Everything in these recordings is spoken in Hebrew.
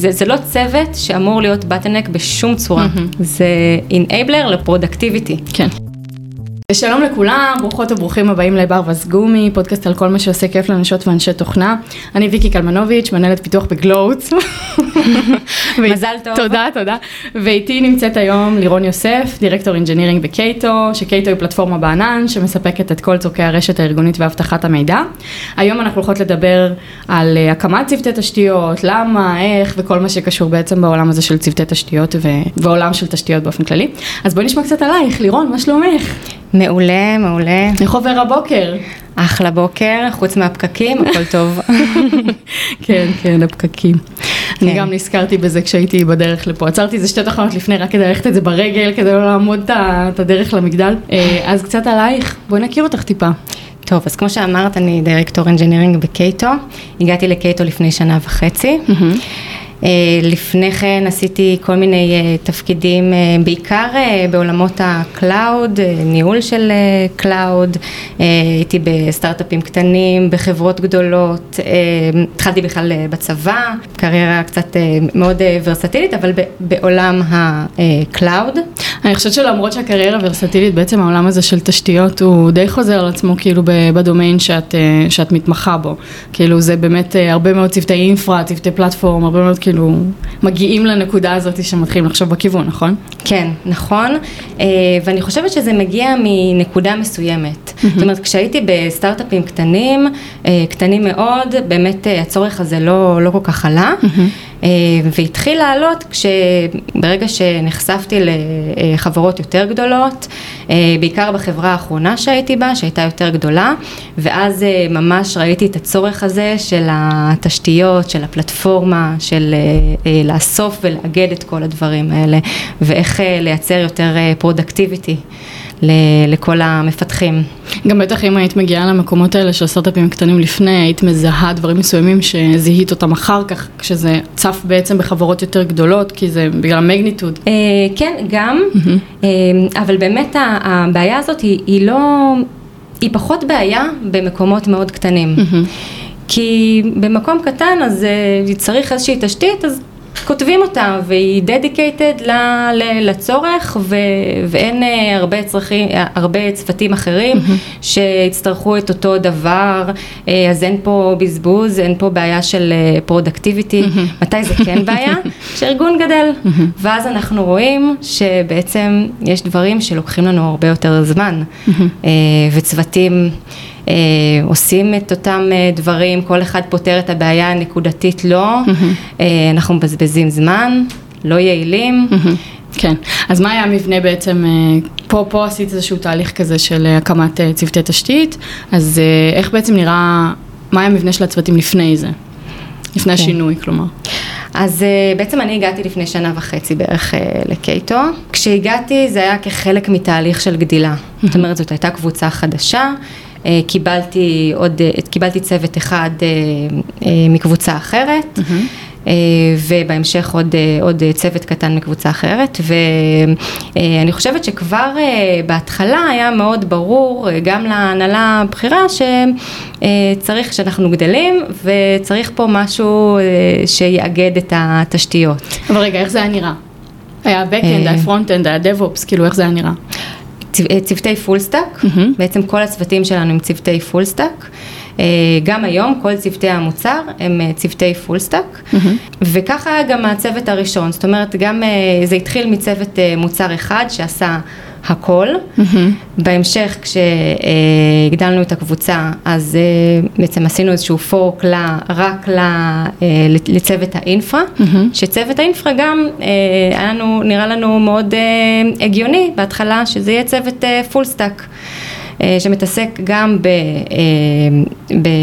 זה, זה לא צוות שאמור להיות bottleneck בשום צורה, mm-hmm. זה enabler ל productivity. כן. שלום לכולם, ברוכות וברוכים הבאים לברווזגומי, פודקאסט על כל מה שעושה כיף לנשות ואנשי תוכנה. אני ויקי קלמנוביץ', מנהלת פיתוח בגלוט. מזל טוב. תודה, תודה. ואיתי נמצאת היום לירון יוסף, director engineering בקייטו, שקייטו היא פלטפורמה בענן שמספקת את כל צורכי הרשת הארגונית ואבטחת המידע. היום אנחנו הולכות לדבר על אה, הקמת צוותי תשתיות, למה, איך וכל מה שקשור בעצם בעולם הזה של צוותי תשתיות ועולם של תשתיות באופן כללי. אז בואי נשמע קצת עלייך, לירון, מה שלומך? מעולה, מעולה. איך עובר הבוקר? אחלה בוקר, חוץ מהפקקים, הכל טוב. כן, כן, הפקקים. כן. אני גם נזכרתי בזה כשהייתי בדרך לפה. עצרתי איזה שתי תחנות לפני, רק כדי ללכת את זה ברגל, כדי לא לעמוד את הדרך למגדל. אה, אז קצת עלייך, בואי נכיר אותך טיפה. טוב, אז כמו שאמרת, אני director engineering בקייטו. הגעתי לקייטו לפני שנה וחצי. Mm-hmm. אה, לפני כן עשיתי כל מיני אה, תפקידים, אה, בעיקר בעולמות ה cloud, ניהול של cloud, הייתי בסטארט-אפים קטנים, בחברות גדולות, התחלתי בכלל בצבא, קריירה קצת מאוד versatile-ית, אבל בעולם ה cloud. אני חושבת שלמרות שהקריירה ורסטילית, בעצם העולם הזה של תשתיות הוא די חוזר על עצמו כאילו בדומיין שאת, שאת מתמחה בו. כאילו זה באמת הרבה מאוד צוותי אינפרה, צוותי פלטפורם, הרבה מאוד כאילו מגיעים לנקודה הזאת שמתחילים לחשוב בכיוון, נכון? כן, נכון, אה, ואני חושבת שזה מגיע מנקודה מסוימת. Mm-hmm. זאת אומרת, כשהייתי בסטארט-אפים קטנים, אה, קטנים מאוד, באמת אה, הצורך הזה לא, לא כל כך עלה. Mm-hmm. והתחיל לעלות כשברגע שנחשפתי לחברות יותר גדולות, בעיקר בחברה האחרונה שהייתי בה, שהייתה יותר גדולה, ואז ממש ראיתי את הצורך הזה של התשתיות, של הפלטפורמה, של לאסוף ולאגד את כל הדברים האלה, ואיך לייצר יותר productivity. לכל המפתחים. גם בטח אם היית מגיעה למקומות האלה של סטארט-אפים קטנים לפני, היית מזהה דברים מסוימים שזיהית אותם אחר כך, כשזה צף בעצם בחברות יותר גדולות, כי זה בגלל ה magnitude. אה, כן, גם, אה, אבל באמת הבעיה הזאת היא לא, היא פחות בעיה במקומות מאוד קטנים. כי במקום קטן אז uh, צריך איזושהי תשתית, אז כותבים אותה והיא dedicated לצורך ו, ואין אה, הרבה, צרכים, הרבה צוותים אחרים mm-hmm. שיצטרכו את אותו דבר, אה, אז אין פה בזבוז, אין פה בעיה של productivity, mm-hmm. מתי זה כן בעיה? כשארגון גדל, mm-hmm. ואז אנחנו רואים שבעצם יש דברים שלוקחים לנו הרבה יותר זמן. וצוותים אה, עושים את אותם אה, דברים, כל אחד פותר את הבעיה הנקודתית לא, mm-hmm. אה, אנחנו מבזבזים זמן, לא יעילים. Mm-hmm. כן, אז מה היה המבנה בעצם, פה, פה עשית איזשהו תהליך כזה של הקמת צוותי תשתית, אז איך בעצם נראה, מה היה המבנה של הצוותים לפני זה? לפני כן. השינוי, כלומר. אז בעצם אני הגעתי לפני שנה וחצי בערך לקייטו. כשהגעתי זה היה כחלק מתהליך של גדילה. זאת אומרת, זאת הייתה קבוצה חדשה. אה, קיבלתי עוד, אה, קיבלתי צוות אחד אה, מקבוצה אחרת. Mm-hmm. ובהמשך עוד, עוד צוות קטן מקבוצה אחרת ואני חושבת שכבר בהתחלה היה מאוד ברור גם להנהלה הבכירה שצריך, שאנחנו גדלים וצריך פה משהו שיאגד את התשתיות. אבל רגע, איך זה היה נראה? היה backend, היה front-end, היה DevOps, כאילו איך זה היה נראה? אה, צוותי full stack, mm-hmm. בעצם כל הצוותים שלנו הם צוותי full stack. אה, גם היום כל צוותי המוצר הם אה, צוותי full stack, mm-hmm. וככה גם הצוות הראשון, זאת אומרת גם זה התחיל מצוות מוצר אחד שעשה הכל. Mm-hmm. בהמשך כשהגדלנו את הקבוצה אז בעצם עשינו איזשהו פורק לה, רק לה, לצוות ה infra, mm-hmm. שצוות ה infra גם היה לנו, נראה לנו מאוד הגיוני בהתחלה שזה יהיה צוות full stack. שמתעסק גם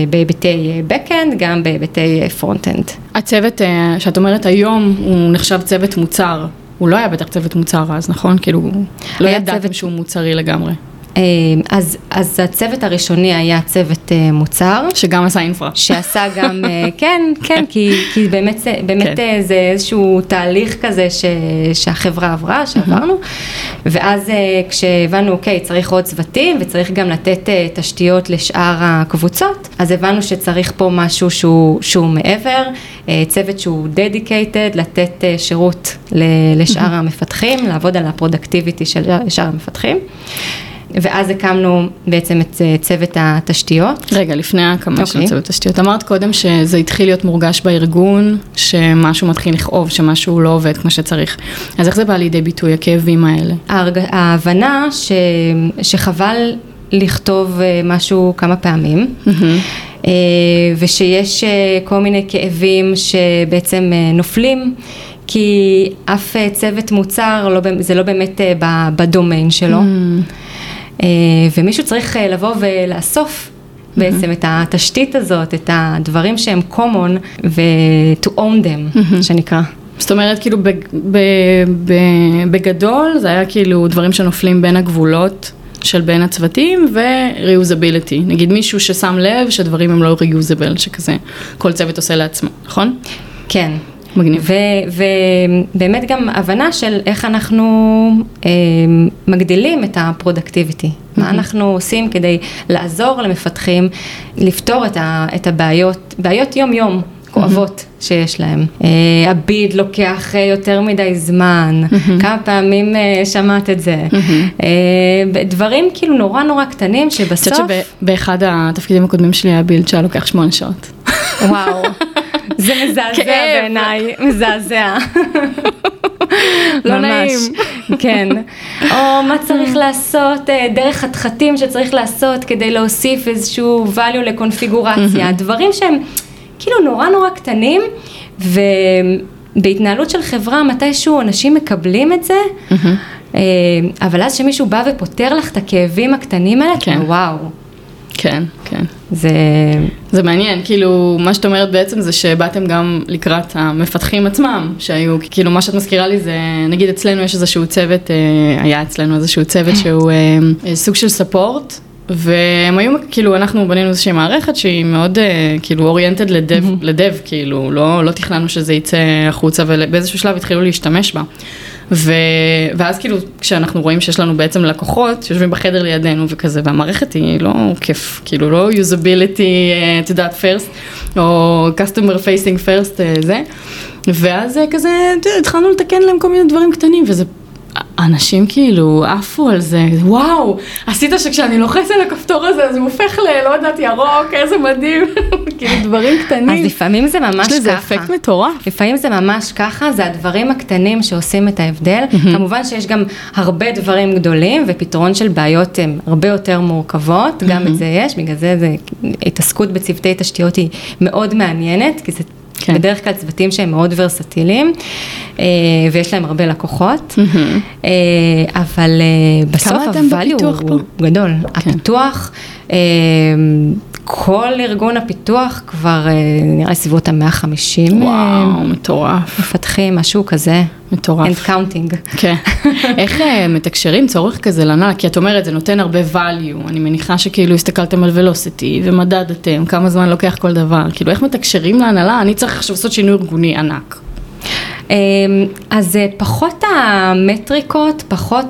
בהיבטי backend, גם בהיבטי frontend. הצוות שאת אומרת היום הוא נחשב צוות מוצר, הוא לא היה בטח צוות מוצר אז, נכון? כאילו, לא ידעתם צוות... שהוא מוצרי לגמרי. אה, אז, אז הצוות הראשוני היה צוות אה, מוצר. שגם עשה אינפרה. שעשה גם, אה, כן, כן, כי, כי באמת, זה- באמת כן. זה איזשהו תהליך כזה ש, שהחברה עברה, שעברנו, ואז אה, כשהבנו, אוקיי, צריך עוד צוותים וצריך גם לתת אה, תשתיות לשאר הקבוצות, אז הבנו שצריך פה משהו שהוא, שהוא מעבר, אה, צוות שהוא dedicated, לתת אה, שירות לשאר המפתחים, לעבוד על הפרודקטיביטי של שאר המפתחים. ואז הקמנו בעצם את אה, צוות התשתיות. רגע, לפני ההקמה של אוקיי. צוות תשתיות, אמרת קודם שזה התחיל להיות מורגש בארגון, שמשהו מתחיל לכאוב, שמשהו לא עובד כמו שצריך. אז איך זה בא לידי ביטוי, הכאבים האלה? ההרג... ההבנה ש... שחבל לכתוב אה, משהו כמה פעמים, אה, ושיש כל מיני כאבים שבעצם נופלים, כי אף צוות מוצר, לא, זה לא באמת בדומיין שלו, אה, ומישהו צריך אה, לבוא ולאסוף. בעצם את התשתית הזאת, את הדברים שהם common ו- to own them, שנקרא. זאת אומרת, כאילו, בגדול, זה היה כאילו דברים שנופלים בין הגבולות של בין הצוותים ו-reusability. נגיד מישהו ששם לב שדברים הם לא reusable, שכזה כל צוות עושה לעצמו, נכון? כן. מגניב. ו- ובאמת גם הבנה של איך אנחנו אה, מגדילים את הפרודקטיביטי. מה אנחנו עושים כדי לעזור למפתחים לפתור את, ה- את הבעיות, בעיות יום-יום. כואבות שיש להם. אה, הביד לוקח אה, יותר מדי זמן, כמה פעמים אה, שמעת את זה. אה, דברים כאילו נורא נורא קטנים אני שבסוף... חושבת שבאחד התפקידים הקודמים שלי היה בילד שהיה לוקח שמונה שעות. וואו, זה מזעזע. בעיניי, מזעזע. לא. נעים. כן. או מה צריך לעשות, אה, דרך חתחתים שצריך לעשות כדי להוסיף איזשהו value לקונפיגורציה. דברים שהם כאילו נורא נורא קטנים, ובהתנהלות של חברה מתישהו אנשים מקבלים את זה, אה, אבל אז שמישהו בא ופותר לך את הכאבים הקטנים האלה. כן. וואו, כן, כן. זה... זה מעניין, כאילו, מה שאת אומרת בעצם זה שבאתם גם לקראת המפתחים עצמם, שהיו, כאילו, מה שאת מזכירה לי זה, נגיד אצלנו יש איזשהו צוות, אה, היה אצלנו איזשהו צוות שהוא אה, אה, סוג של ספורט. והם היו, כאילו, אנחנו בנינו איזושהי מערכת שהיא מאוד, כאילו, אוריינטד לדב, לדב, כאילו, לא, לא תכננו שזה יצא החוצה, ובאיזשהו שלב התחילו להשתמש בה. ו... ואז כאילו, כשאנחנו רואים שיש לנו בעצם לקוחות שיושבים בחדר לידינו וכזה, והמערכת היא לא כיף, כאילו לא usability, אה, את יודעת, first, או customer facing first, אה, זה. ואז אה, כזה, התחלנו לתקן להם כל מיני דברים קטנים, וזה... אנשים כאילו עפו על זה, וואו, עשית שכשאני לוחץ על הכפתור הזה אז הוא הופך ל... לא יודעת, ירוק, איזה מדהים, כאילו דברים קטנים. אז לפעמים זה ממש יש ככה. לזה אפקט מטורף. לפעמים זה ממש ככה, זה הדברים הקטנים שעושים את ההבדל. כמובן שיש גם הרבה דברים גדולים, ופתרון של בעיות הן הרבה יותר מורכבות, גם את זה יש, בגלל זה התעסקות בצוותי תשתיות היא מאוד מעניינת, כי זה... כן. כן. בדרך כלל צוותים שהם מאוד ורסטיליים, אה, ויש להם הרבה לקוחות, אה, אבל אה, בסוף ה-value הוא פה? גדול. הפיתוח, אה, כל ארגון הפיתוח כבר אה, נראה לי סביבות ה-150 וואו, מטורף, מפתחים, משהו כזה. מטורף. and counting. כן. איך אה, מתקשרים צורך כזה לנהל? כי את אומרת, זה נותן הרבה value. אני מניחה שכאילו הסתכלתם על velocity ומדדתם, כמה זמן לוקח כל דבר. כאילו, איך מתקשרים להנהלה? אני צריך עכשיו לעשות שינוי ארגוני ענק. אה, אז זה פחות המטריקות, פחות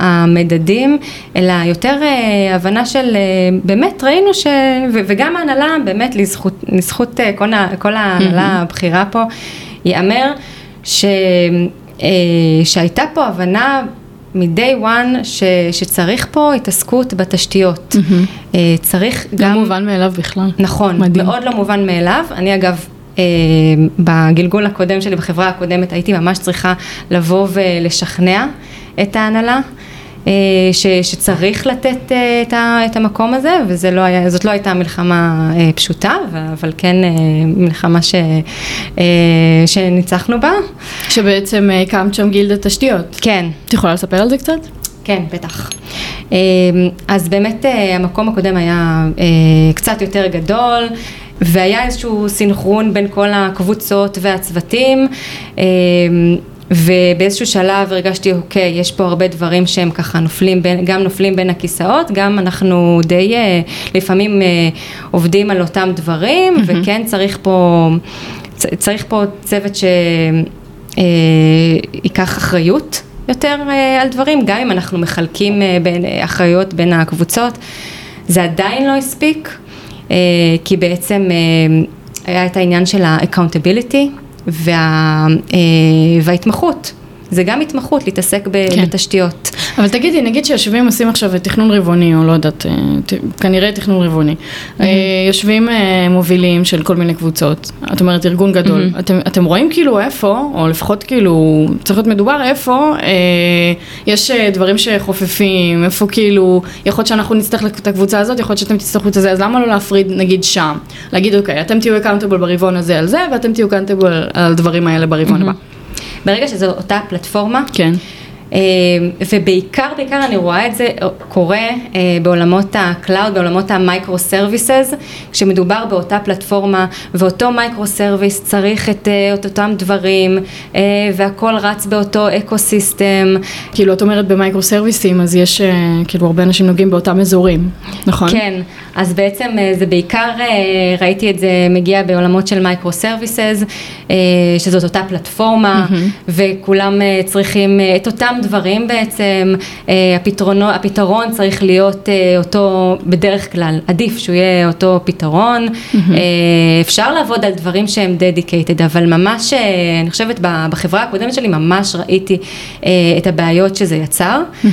המדדים, אלא יותר אה, הבנה של, אה, באמת ראינו ש... וגם ההנהלה, באמת לזכות, לזכות אה, כל, ה- כל ההנהלה הבכירה פה, ייאמר ש... אה, שהייתה פה הבנה מ-day one ש, שצריך פה התעסקות בתשתיות. אה, צריך גם... לא מובן מאליו בכלל. נכון, מדהים. מאוד לא מובן מאליו. אני אגב, אה, בגלגול הקודם שלי, בחברה הקודמת, הייתי ממש צריכה לבוא ולשכנע את ההנהלה. אה, ש, שצריך לתת אה, את, ה, את המקום הזה, וזאת לא, היה, לא הייתה מלחמה אה, פשוטה, ו- אבל כן אה, מלחמה ש, אה, שניצחנו בה. שבעצם אה, הקמת שם גילדת תשתיות. כן, את יכולה לספר על זה קצת? כן, בטח. אה, אז באמת אה, המקום הקודם היה אה, קצת יותר גדול, והיה איזשהו סינכרון בין כל הקבוצות והצוותים, אה, ובאיזשהו שלב הרגשתי, אוקיי, יש פה הרבה דברים שהם ככה נופלים, בין, גם נופלים בין הכיסאות, גם אנחנו די אה, לפעמים אה, עובדים על אותם דברים, mm-hmm. וכן צריך פה, צריך פה צוות שייקח אחריות. יותר על דברים, גם אם אנחנו מחלקים בין אחריות בין הקבוצות, זה עדיין לא הספיק, כי בעצם היה את העניין של ה-accountability וה, וההתמחות. זה גם התמחות להתעסק כן. בתשתיות. אבל תגידי, נגיד שיושבים עושים עכשיו תכנון רבעוני, או לא יודעת, אה, כנראה תכנון רבעוני. Mm-hmm. יושבים אה, מובילים של כל מיני קבוצות, את אומרת ארגון גדול, mm-hmm. אתם, אתם רואים כאילו איפה, או לפחות כאילו, צריך להיות מדובר איפה, אה, יש דברים שחופפים, איפה כאילו, יכול להיות שאנחנו נצטרך את הקבוצה הזאת, יכול להיות שאתם תצטרכו את זה, אז למה לא להפריד נגיד שם? להגיד אוקיי, אתם תהיו accountable ברבעון הזה על זה, ואתם תהיו accountable על הדברים האלה ברבעון mm-hmm. הבא. ברגע שזו אותה פלטפורמה, כן. אה, ובעיקר, בעיקר אני רואה את זה קורה אה, בעולמות ה-Cloud, בעולמות ה-Micro Services, כשמדובר באותה פלטפורמה ואותו Micro Service צריך את, אה, את אותם דברים והכל רץ באותו eco system. כאילו את אומרת במיקרו סרוויסים אז יש כאילו הרבה אנשים נוגעים באותם אזורים, נכון? כן, אז בעצם זה בעיקר, ראיתי את זה מגיע בעולמות של micro services, שזאת אותה פלטפורמה mm-hmm. וכולם צריכים את אותם דברים בעצם, אה, הפתרונו, הפתרון צריך להיות אה, אותו, בדרך כלל, עדיף שהוא יהיה אותו פתרון, mm-hmm. אפשר לעבוד על דברים שהם dedicated, אבל ממש, אני חושבת בחברה הקודמת שלי ממש ראיתי את הבעיות שזה יצר, mm-hmm.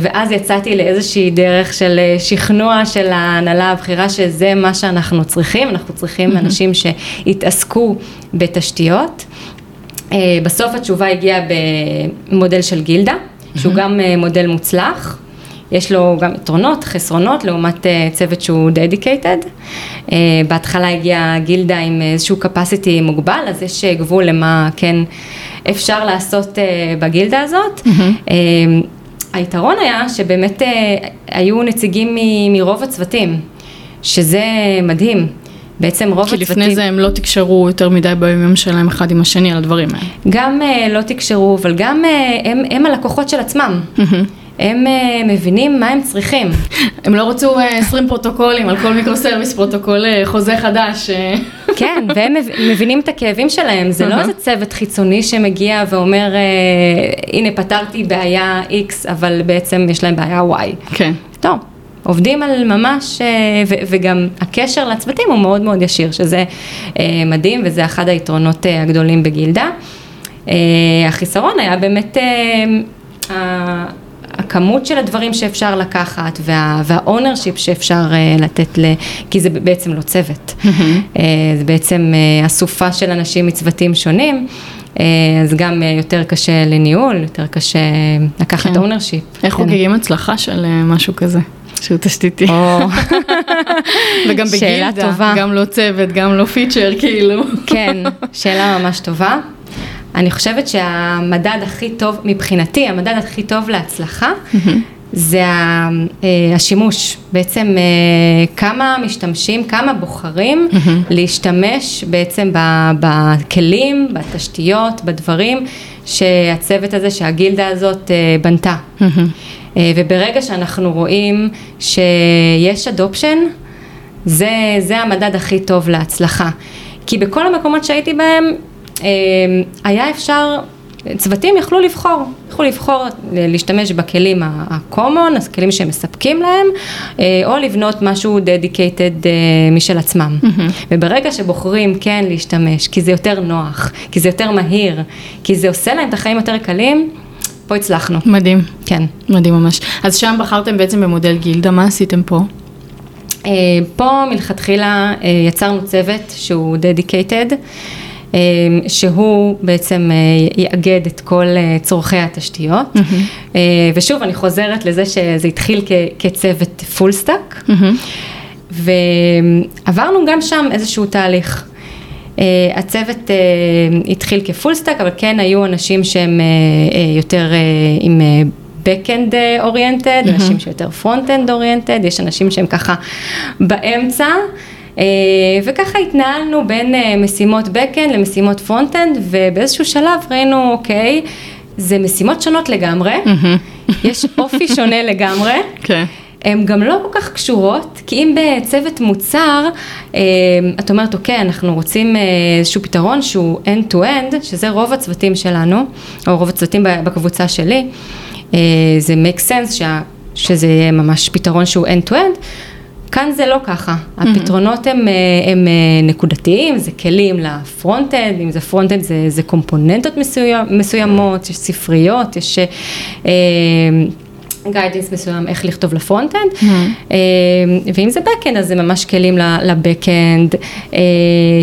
ואז יצאתי לאיזושהי דרך של שכנוע של ההנהלה הבכירה שזה מה שאנחנו צריכים, אנחנו צריכים mm-hmm. אנשים שיתעסקו בתשתיות. אה, בסוף התשובה הגיעה במודל של גילדה, שהוא גם אה, מודל מוצלח. יש לו גם יתרונות, חסרונות, לעומת אה, צוות שהוא dedicated. בהתחלה הגיעה גילדה עם איזשהו capacity מוגבל, אז יש גבול למה כן אפשר לעשות בגילדה הזאת. Mm-hmm. היתרון היה שבאמת היו נציגים מרוב הצוותים, שזה מדהים. בעצם רוב הצוותים... כי לפני זה הם לא תקשרו יותר מדי בימים שלהם אחד עם השני על הדברים האלה. גם uh, לא תקשרו, אבל גם uh, הם, הם הלקוחות של עצמם. הם uh, מבינים מה הם צריכים. הם לא רצו uh, 20 פרוטוקולים על כל micro service פרוטוקול uh, חוזה חדש. כן, והם מבינים את הכאבים שלהם, זה לא איזה צוות חיצוני שמגיע ואומר, הנה פתרתי בעיה X, אבל בעצם יש להם בעיה Y. כן. טוב. עובדים על ממש, אה, וגם הקשר לצוותים הוא מאוד מאוד ישיר, שזה אה, מדהים וזה אחד היתרונות אה, הגדולים בגילדה. החיסרון היה באמת הכמות של הדברים שאפשר לקחת וה, וה ownership שאפשר לתת, ל, כי זה בעצם לא צוות, זה בעצם אסופה של אנשים מצוותים שונים. אז גם יותר קשה לניהול, יותר קשה לקחת ownership. כן. איך חוגגים הצלחה של משהו כזה? שהוא תשתיתי. וגם בגילדה, גם לא צוות, גם לא feature, כאילו. כן, שאלה ממש טובה. אני חושבת שהמדד הכי טוב, מבחינתי, המדד הכי טוב להצלחה, זה אה, השימוש, בעצם אה, כמה משתמשים, כמה בוחרים להשתמש בעצם בכלים, בתשתיות, בדברים שהצוות הזה, שהגילדה הזאת אה, בנתה. אה, וברגע שאנחנו רואים שיש אדופשן, זה, זה המדד הכי טוב להצלחה. כי בכל המקומות שהייתי בהם, אה, היה אפשר, צוותים יכלו לבחור, יכלו לבחור להשתמש בכלים ה-common, הכלים שהם מספקים להם, אה, או לבנות משהו dedicated משל עצמם. Mm-hmm. וברגע שבוחרים כן להשתמש, כי זה יותר נוח, כי זה יותר מהיר, כי זה עושה להם את החיים יותר קלים, פה הצלחנו. מדהים. כן. מדהים ממש. אז שם בחרתם בעצם במודל גילדה, מה עשיתם פה? Uh, פה מלכתחילה uh, יצרנו צוות שהוא dedicated, uh, שהוא בעצם uh, יאגד את כל uh, צורכי התשתיות. Mm-hmm. Uh, ושוב, אני חוזרת לזה שזה התחיל כ- כצוות full stack, mm-hmm. ועברנו גם שם איזשהו תהליך. Uh, הצוות uh, התחיל כ full stack, אבל כן היו אנשים שהם uh, uh, יותר uh, עם backend אוריינטד, mm-hmm. אנשים שיותר front-end אוריינטד, יש אנשים שהם ככה באמצע. וככה התנהלנו בין משימות backend למשימות frontend, ובאיזשהו שלב ראינו, אוקיי, זה משימות שונות לגמרי, יש אופי שונה לגמרי. Okay. הן גם לא כל כך קשורות, כי אם בצוות מוצר, אה, את אומרת, אוקיי, אנחנו רוצים אה, איזשהו פתרון שהוא end-to-end, שזה רוב הצוותים שלנו, או רוב הצוותים בקבוצה שלי, אה, זה make sense שה, שזה יהיה ממש פתרון שהוא end-to-end. כאן זה לא ככה, הפתרונות הם, הם נקודתיים, זה כלים ל front-end, אם זה front-end זה, זה קומפוננטות מסוימות, יש ספריות, יש guidance מסוים איך לכתוב ל front-end, mm-hmm. אה, ואם זה back-end אז זה ממש כלים ל-back-end, אה,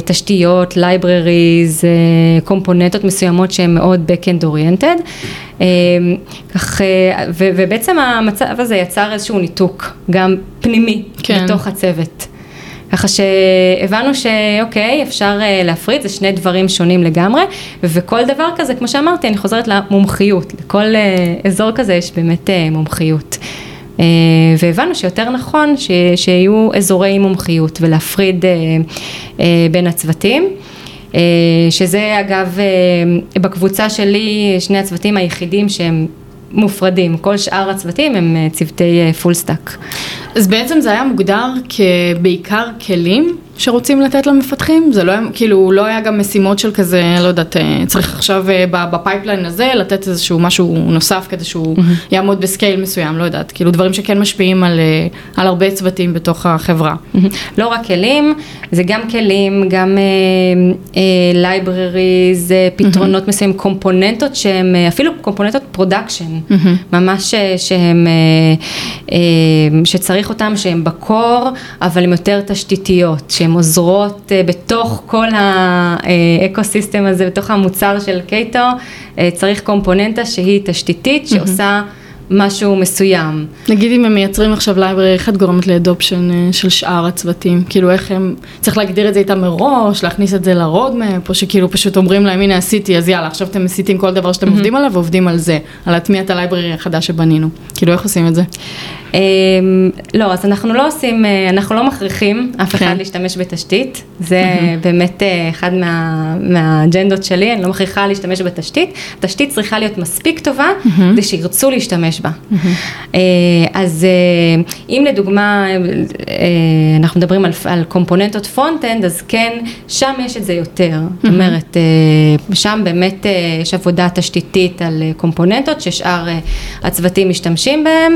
תשתיות, libraries, אה, קומפוננטות מסוימות שהן מאוד back-end oriented, כך, ובעצם המצב הזה יצר איזשהו ניתוק, גם פנימי, כן. בתוך הצוות. ככה שהבנו שאוקיי, אפשר אה, להפריד, זה שני דברים שונים לגמרי, וכל דבר כזה, כמו שאמרתי, אני חוזרת למומחיות, לכל אה, אזור כזה יש באמת אה, מומחיות. והבנו שיותר נכון ש, שיהיו אזורי מומחיות ולהפריד בין הצוותים. שזה אגב, בקבוצה שלי, שני הצוותים היחידים שהם מופרדים, כל שאר הצוותים הם צוותי full stack. אז בעצם זה היה מוגדר כבעיקר כלים שרוצים לתת למפתחים? זה לא היה, כאילו, לא היה גם משימות של כזה, לא יודעת, אה, צריך עכשיו אה, ב pipeline הזה לתת איזשהו משהו נוסף כדי שהוא mm-hmm. יעמוד ב scale מסוים, לא יודעת, כאילו דברים שכן משפיעים על, אה, על הרבה צוותים בתוך החברה. Mm-hmm. לא רק כלים, זה גם כלים, גם libraries, פתרונות mm-hmm. מסוימים, קומפוננטות שהם, אפילו קומפוננטות production, mm-hmm. ממש שהם, שצריך אותם, שהם ב core, אבל הם יותר תשתיתיות, שהם שהן עוזרות אה, בתוך כל ה ecosystem הזה, בתוך המוצר של קייטו, אה, צריך קומפוננטה שהיא תשתיתית, שעושה... משהו מסוים. נגיד אם הם מייצרים עכשיו library, איך את גורמת ל adoption אה, של שאר הצוותים? כאילו איך הם, צריך להגדיר את זה איתם מראש, להכניס את זה ל roadmap, או שכאילו פשוט אומרים להם הנה עשיתי, אז יאללה, עכשיו אתם מסיטים כל דבר שאתם עובדים עליו ועובדים על זה, על להטמיע את ה library החדש שבנינו. כאילו איך עושים את זה? אמ, לא, אז אנחנו לא עושים, אה, אנחנו לא מכריחים אף אחד כן. להשתמש בתשתית, זה באמת אה, אחד מהאג'נדות שלי, אני לא מכריחה להשתמש בתשתית, התשתית צריכה להיות מספיק טובה כדי שירצו להשתמש בה. אה, אז אם לדוגמה אנחנו מדברים על קומפוננטות front-end, אז כן, שם יש את זה יותר, זאת אומרת, שם באמת יש עבודה תשתיתית על קומפוננטות ששאר הצוותים משתמשים בהם.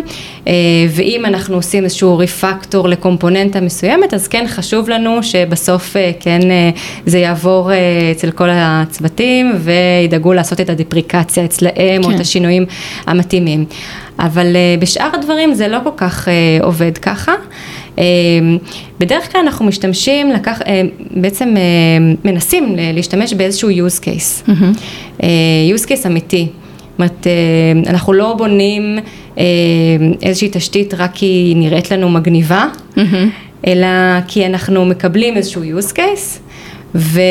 ואם אנחנו עושים איזשהו refactor לקומפוננטה מסוימת, אז כן חשוב לנו שבסוף אה, כן אה, זה יעבור אה, אצל כל הצוותים וידאגו לעשות את הדיפריקציה אצלהם כן. או את כן. השינויים המתאימים. אבל בשאר הדברים זה לא כל כך עובד ככה. בדרך כלל אנחנו משתמשים, לקח, בעצם מנסים להשתמש באיזשהו use case, mm-hmm. use case אמיתי. זאת אומרת, אנחנו לא בונים אה, איזושהי תשתית רק כי היא נראית לנו מגניבה, mm-hmm. אלא כי אנחנו מקבלים איזשהו use case. ו-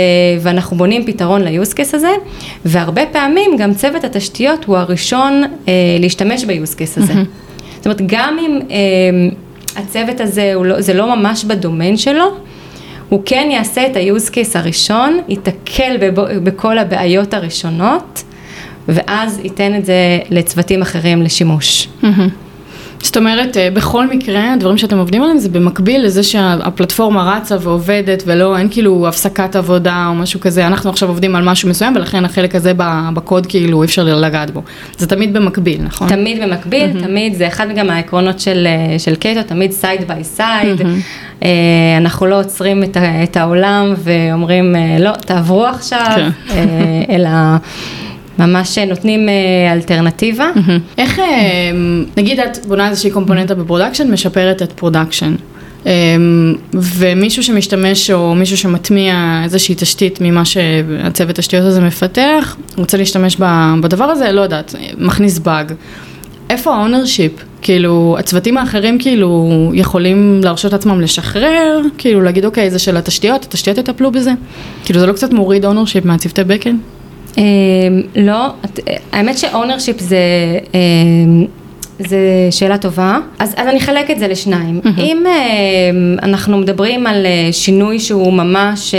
ואנחנו בונים פתרון ל-use case הזה, והרבה פעמים גם צוות התשתיות הוא הראשון אה, להשתמש ב-use case הזה. Mm-hmm. זאת אומרת, גם אם אה, הצוות הזה, לא, זה לא ממש בדומיין שלו, הוא כן יעשה את ה-use case הראשון, ייתקל בכל הבעיות הראשונות, ואז ייתן את זה לצוותים אחרים לשימוש. זאת אומרת, אה, בכל מקרה, הדברים שאתם עובדים עליהם זה במקביל לזה שהפלטפורמה רצה ועובדת ולא, אין כאילו הפסקת עבודה או משהו כזה, אנחנו עכשיו עובדים על משהו מסוים ולכן החלק הזה בקוד כאילו אי אפשר לגעת בו. זה תמיד במקביל, נכון? תמיד במקביל, mm-hmm. תמיד, זה אחד גם העקרונות של, אה, של קייטו, תמיד side by side. אנחנו לא עוצרים את, את העולם ואומרים, אה, לא, תעברו עכשיו, כן. אלא... ממש נותנים אה, אלטרנטיבה. איך, אה, נגיד את בונה איזושהי קומפוננטה ב production, משפרת את production. אה, ומישהו שמשתמש או מישהו שמטמיע איזושהי תשתית ממה שהצוות תשתיות הזה מפתח, רוצה להשתמש בדבר הזה, לא יודעת, מכניס באג. איפה ה ownership? כאילו, הצוותים האחרים כאילו יכולים להרשות עצמם לשחרר, כאילו להגיד אוקיי, זה של התשתיות, התשתיות יטפלו בזה. כאילו זה לא קצת מוריד ownership מהצוותי בקן? אמ, לא, האמת ש ownership זה, אמ, זו שאלה טובה. אז, אז אני אחלק את זה לשניים. Mm-hmm. אם אה, אנחנו מדברים על אה, שינוי שהוא ממש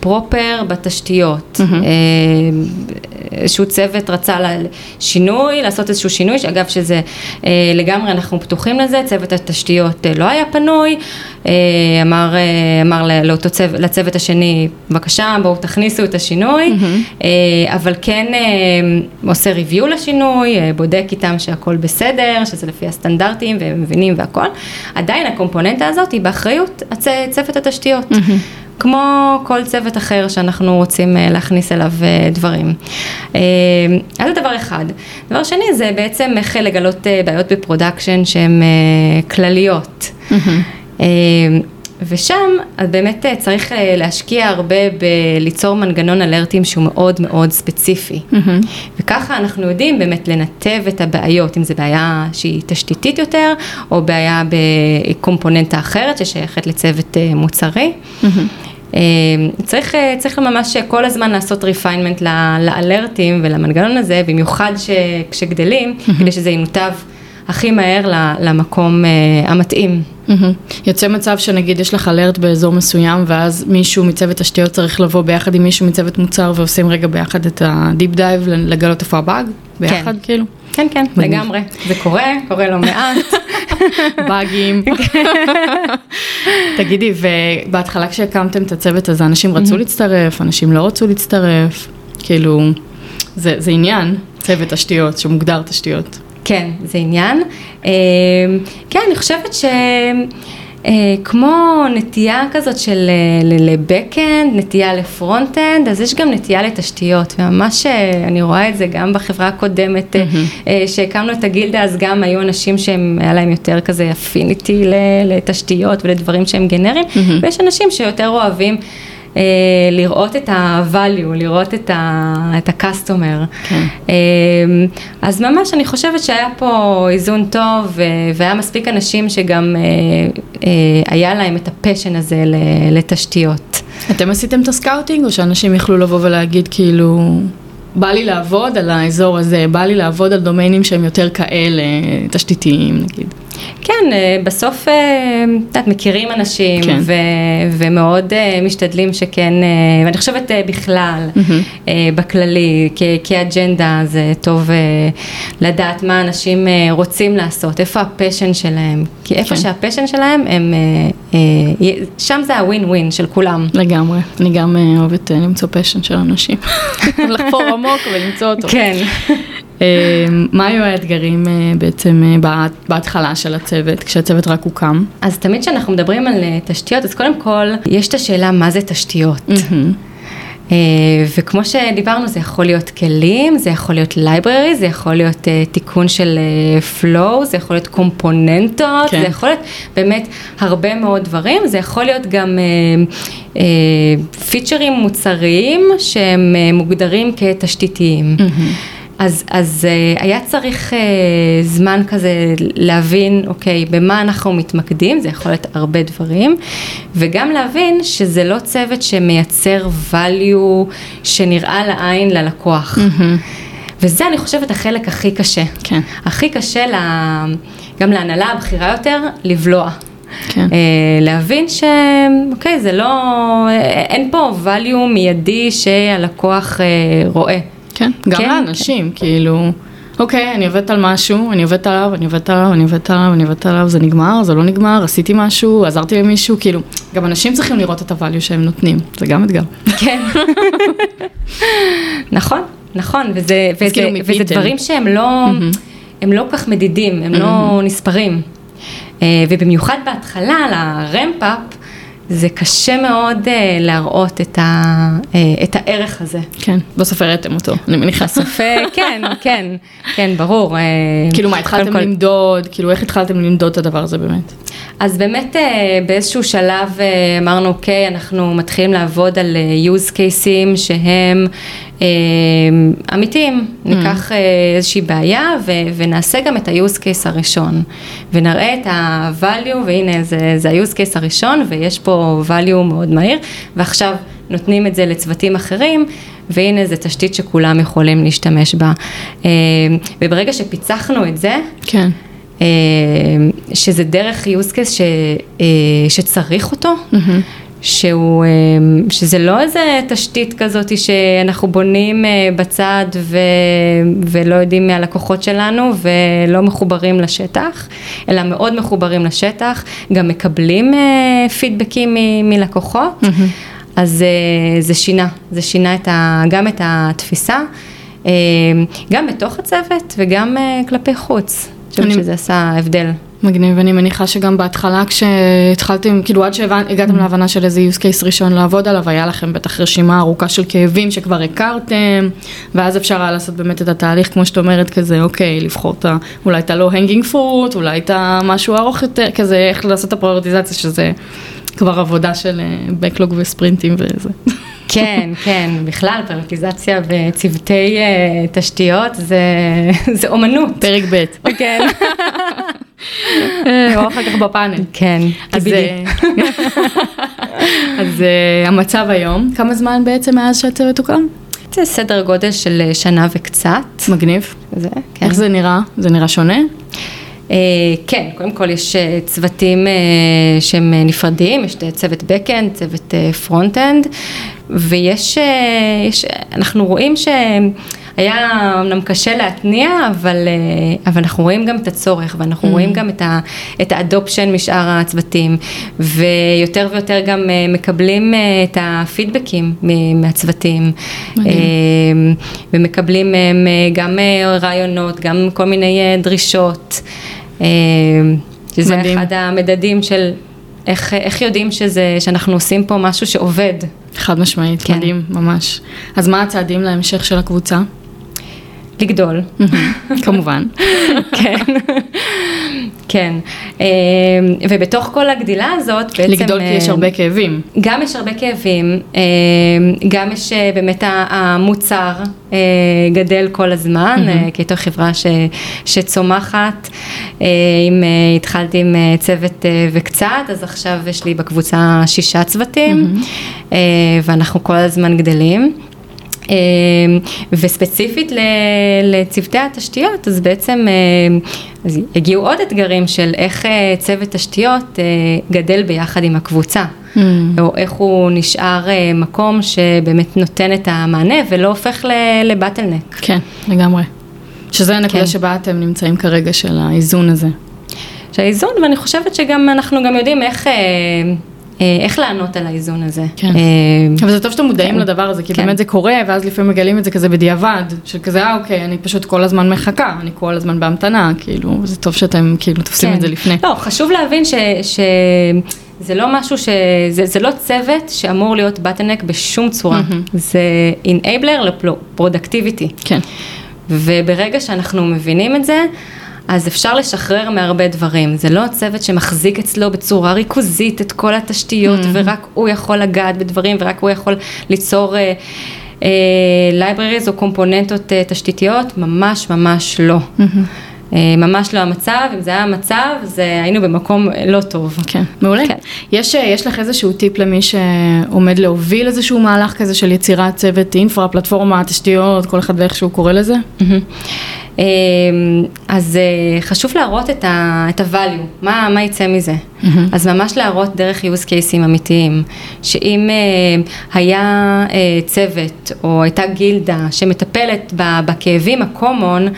proper בתשתיות, mm-hmm. אה, איזשהו צוות רצה שינוי, לעשות איזשהו שינוי, שאגב שזה לגמרי אנחנו פתוחים לזה, צוות התשתיות לא היה פנוי, אמר, אמר לאותו צוות, לצוות השני, בבקשה בואו תכניסו את השינוי, mm-hmm. אבל כן עושה review לשינוי, בודק איתם שהכל בסדר, שזה לפי הסטנדרטים והם מבינים והכל, עדיין הקומפוננטה הזאת היא באחריות הצ... צוות התשתיות. Mm-hmm. כמו כל צוות אחר שאנחנו רוצים אה, להכניס אליו אה, דברים. אז זה דבר אחד. דבר שני זה בעצם איך לגלות בעיות ב production שהן כלליות. Mm-hmm. ושם אז באמת אה, צריך אה, להשקיע הרבה בליצור מנגנון alertים שהוא מאוד מאוד ספציפי. Mm-hmm. וככה אנחנו יודעים באמת לנתב את הבעיות, אם זו בעיה שהיא תשתיתית יותר, או בעיה בקומפוננטה אחרת ששייכת לצוות אה, מוצרי. Mm-hmm. צריך, צריך ממש כל הזמן לעשות refinement ל alertים ולמנגנון הזה, במיוחד כשגדלים, mm-hmm. כדי שזה ינותב הכי מהר למקום המתאים. יוצא מצב שנגיד יש לך alert באזור מסוים ואז מישהו מצוות תשתיות צריך לבוא ביחד עם מישהו מצוות מוצר ועושים רגע ביחד את ה deep dive לגלות איפה הבאג? ביחד כן. כאילו? כן, כן, לגמרי. זה קורה, קורה לא מעט. באגים. תגידי, ובהתחלה כשהקמתם את הצוות הזה, אנשים רצו להצטרף, אנשים לא רצו להצטרף, כאילו, זה, זה עניין, צוות תשתיות, שמוגדר תשתיות. כן, זה עניין. אה, כן, אני חושבת ש... Uh, כמו נטייה כזאת של uh, ל backend, נטייה ל front-end, אז יש גם נטייה לתשתיות, וממש uh, אני רואה את זה גם בחברה הקודמת, mm-hmm. uh, שהקמנו את הגילדה, אז גם היו אנשים שהיה להם יותר כזה affinity לתשתיות ולדברים שהם גנריים, mm-hmm. ויש אנשים שיותר אוהבים אה, לראות את ה-value, לראות את ה-customer. כן. אה, אז ממש אני חושבת שהיה פה איזון טוב והיה מספיק אנשים שגם אה, היה להם את ה passion הזה לתשתיות. אתם עשיתם את ה scouting או שאנשים יכלו לבוא ולהגיד כאילו... בא לי לעבוד על האזור הזה, בא לי לעבוד על דומיינים שהם יותר כאלה, תשתיתיים נגיד. כן, אה, בסוף, אה, את יודעת, מכירים אנשים, כן. ו, ומאוד אה, משתדלים שכן, ואני חושבת בכלל, mm-hmm. בכללי, כ, כאג'נדה, זה טוב לדעת מה אנשים רוצים לעשות, איפה ה passion שלהם, כי איפה כן. שה passion שלהם, הם, שם זה הווין ווין של כולם. לגמרי, אני גם אוהבת למצוא passion של אנשים, לחפור עמוק ולמצוא אותו. כן. אמ, מה היו האתגרים אה, בעצם אה, בהתחלה של הצוות, כשהצוות רק הוקם? אז תמיד כשאנחנו מדברים על אה, תשתיות, אז קודם כל, יש את השאלה מה זה תשתיות. וכמו שדיברנו, זה יכול להיות כלים, זה יכול להיות library, זה יכול להיות תיקון של flow, זה יכול להיות קומפוננטות, כן. זה יכול להיות באמת הרבה מאוד דברים, זה יכול להיות גם פיצ'רים מוצריים שהם מוגדרים כתשתיתיים. Mm-hmm. אז, אז uh, היה צריך uh, זמן כזה להבין, אוקיי, במה אנחנו מתמקדים, זה יכול להיות הרבה דברים, וגם להבין שזה לא צוות שמייצר value שנראה לעין ללקוח. Mm-hmm. וזה אני חושבת החלק הכי קשה. כן. הכי קשה לה, גם להנהלה הבכירה יותר, לבלוע. כן. Uh, להבין שאוקיי, זה לא, אין פה value מיידי שהלקוח uh, רואה. כן, גם כן. לאנשים, כאילו, אוקיי, אני עובדת על משהו, אני עובדת עליו, אני עובדת עליו, אני עובדת עליו, אני עובדת עליו, זה נגמר, זה לא נגמר, עשיתי משהו, עזרתי למישהו, כאילו, גם אנשים צריכים לראות את הvalue שהם נותנים, זה גם אתגר. כן. נכון, נכון, וזה, וזה, כאילו וזה דברים שהם לא, הם לא כך מדידים, הם לא נספרים. אה, ובמיוחד בהתחלה, לרמפ-אפ, זה קשה מאוד uh, להראות את, ה, uh, את הערך הזה. כן, בסוף הראיתם אותו, אני מניחה. בסוף, כן, כן, כן, ברור. Uh, כאילו מה, התחלתם כל... למדוד, כאילו איך התחלתם למדוד את הדבר הזה באמת? אז באמת uh, באיזשהו שלב uh, אמרנו, אוקיי, אנחנו מתחילים לעבוד על use cases שהם אמיתיים. Mm. ניקח uh, איזושהי בעיה ו- ונעשה גם את ה-use case הראשון. ונראה את ה-value, והנה זה, זה ה-use case הראשון, ויש פה value מאוד מהיר, ועכשיו נותנים את זה לצוותים אחרים, והנה זו תשתית שכולם יכולים להשתמש בה. Uh, וברגע שפיצחנו את זה, כן. שזה דרך use case ש, שצריך אותו. Mm-hmm. שהוא, שזה לא איזה תשתית כזאת שאנחנו בונים בצד ו, ולא יודעים מי הלקוחות שלנו ולא מחוברים לשטח, אלא מאוד מחוברים לשטח, גם מקבלים פידבקים מלקוחות, mm-hmm. אז זה שינה, זה שינה את ה, גם את התפיסה, גם בתוך הצוות וגם כלפי חוץ, אני חושבת שזה עשה הבדל. מגניב, אני מניחה שגם בהתחלה כשהתחלתם, כאילו עד שהגעתם mm-hmm. להבנה של איזה use case ראשון לעבוד עליו, היה לכם בטח רשימה ארוכה של כאבים שכבר הכרתם, ואז אפשר היה לעשות באמת את התהליך, כמו שאת אומרת, כזה, אוקיי, לבחור את ה... אולי את הנגינג פרוט, אולי את המשהו ארוך יותר, כזה, איך לעשות את הפריורטיזציה, שזה כבר עבודה של Backlog וספרינטים וזה. כן, כן, בכלל פריורטיזציה וצוותי uh, תשתיות זה, זה אומנות. פרק ב'. כן. או אחר כך בפאנל. כן, תבידי. אז uh, המצב היום, כמה זמן בעצם מאז שהצוות הוקם? זה סדר גודל של שנה וקצת. מגניב. זה, כן. איך זה נראה? זה נראה שונה? Uh, כן, קודם כל יש uh, צוותים uh, שהם נפרדים, יש צוות backend, צוות front-end, ויש, יש, אנחנו רואים שהיה אמנם קשה להתניע, אבל, אבל אנחנו רואים גם את הצורך, ואנחנו mm. רואים גם את, ה, את האדופשן משאר הצוותים, ויותר ויותר גם מקבלים את הפידבקים מהצוותים, מדהים. ומקבלים מהם גם רעיונות, גם כל מיני דרישות. שזה מדהים. אחד המדדים של איך, איך יודעים שזה, שאנחנו עושים פה משהו שעובד. חד משמעית, כן. מדהים, ממש. אז מה הצעדים להמשך של הקבוצה? לגדול. כמובן. כן. כן, אמ, ובתוך כל הגדילה הזאת בעצם... לגדול כי יש הרבה כאבים. גם יש הרבה כאבים, אמ, גם יש אה, באמת המוצר אה, גדל כל הזמן, mm-hmm. כתוך חברה ש, שצומחת. אם התחלתי עם צוות וקצת, אז עכשיו יש לי בקבוצה שישה צוותים, mm-hmm. ואנחנו כל הזמן גדלים. אמ, וספציפית לצוותי התשתיות, אז בעצם אה, אז הגיעו עוד אתגרים של איך אה, צוות תשתיות אה, גדל ביחד עם הקבוצה, mm. או איך הוא נשאר מקום שבאמת נותן את המענה ולא הופך לבטלנק. כן, לגמרי. שזה הנקודה כן. שבה אתם נמצאים כרגע של האיזון הזה. של האיזון, ואני חושבת שגם אנחנו גם יודעים איך... אה, איך לענות על האיזון הזה. כן. אה, אבל זה טוב שאתם מודעים כן. לדבר הזה, כי כן. באמת זה קורה, ואז לפעמים מגלים את זה כזה בדיעבד, של כזה, אה אוקיי, אני פשוט כל הזמן מחכה, אני כל הזמן בהמתנה, כאילו, זה טוב שאתם כאילו תופסים כן. את זה לפני. לא, חשוב להבין ש... ש... זה לא משהו ש... זה, זה לא צוות שאמור להיות בטלנק בשום צורה, mm-hmm. זה enabler לפרודקטיביטי. כן. וברגע שאנחנו מבינים את זה, אז אפשר לשחרר מהרבה דברים. זה לא הצוות שמחזיק אצלו בצורה ריכוזית את כל התשתיות, mm-hmm. ורק הוא יכול לגעת בדברים, ורק הוא יכול ליצור uh, uh, libraries או קומפוננטות uh, תשתיתיות, ממש ממש לא. Mm-hmm. ממש לא המצב, אם זה היה המצב, אז היינו במקום לא טוב. כן, מעולה. כן. יש, יש לך איזשהו טיפ למי שעומד להוביל איזשהו מהלך כזה של יצירת צוות אינפרה, פלטפורמה, תשתיות, כל אחד ואיך שהוא קורא לזה? אז אה, חשוב להראות את ה-value, מה, מה יצא מזה. אז ממש להראות דרך use cases אמיתיים, שאם אה, היה אה, צוות או הייתה גילדה שמטפלת בכאבים ה-common,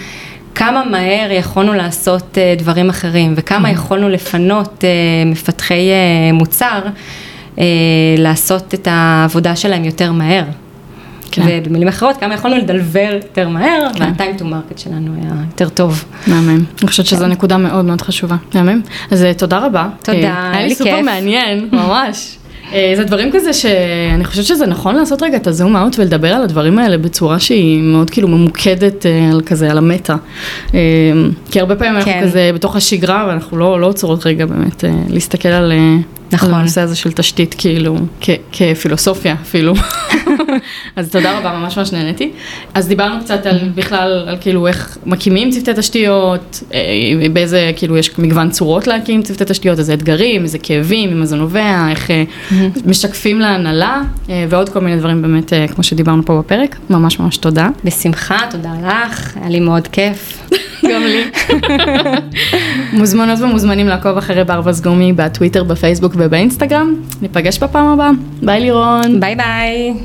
כמה מהר יכולנו לעשות דברים אחרים וכמה mm-hmm. יכולנו לפנות מפתחי מוצר לעשות את העבודה שלהם יותר מהר. כן. ובמילים אחרות, כמה יכולנו לדלבר יותר מהר, כן. וה-time to market שלנו היה יותר טוב. מהמם. אני חושבת שזו כן. נקודה מאוד מאוד חשובה. מהמם. אז תודה רבה. תודה, היה לי כיף. היה לי סופר מעניין, ממש. אה, זה דברים כזה שאני חושבת שזה נכון לעשות רגע את הזום אאוט ולדבר על הדברים האלה בצורה שהיא מאוד כאילו ממוקדת אה, על כזה, על המטה. כי הרבה פעמים כן. אנחנו כזה בתוך השגרה ואנחנו לא, לא עוצרות רגע באמת להסתכל על... נכון. על הנושא הזה של תשתית כאילו, כ- כפילוסופיה אפילו. אז תודה רבה, ממש ממש נהניתי. אז דיברנו קצת על בכלל, על כאילו איך מקימים צוותי תשתיות, אה, באיזה, כאילו יש מגוון צורות להקים צוותי תשתיות, איזה אתגרים, איזה כאבים, ממה זה נובע, איך אה, משקפים להנהלה, אה, ועוד כל מיני דברים באמת, כמו שדיברנו פה בפרק. ממש ממש תודה. בשמחה, תודה לך, היה לי מאוד כיף. גם לי. מוזמנות ומוזמנים לעקוב אחרי ברווז גומי בטוויטר, בפייסבוק ובאינסטגרם. ניפגש בפעם הבאה. ביי לירון. ביי ביי.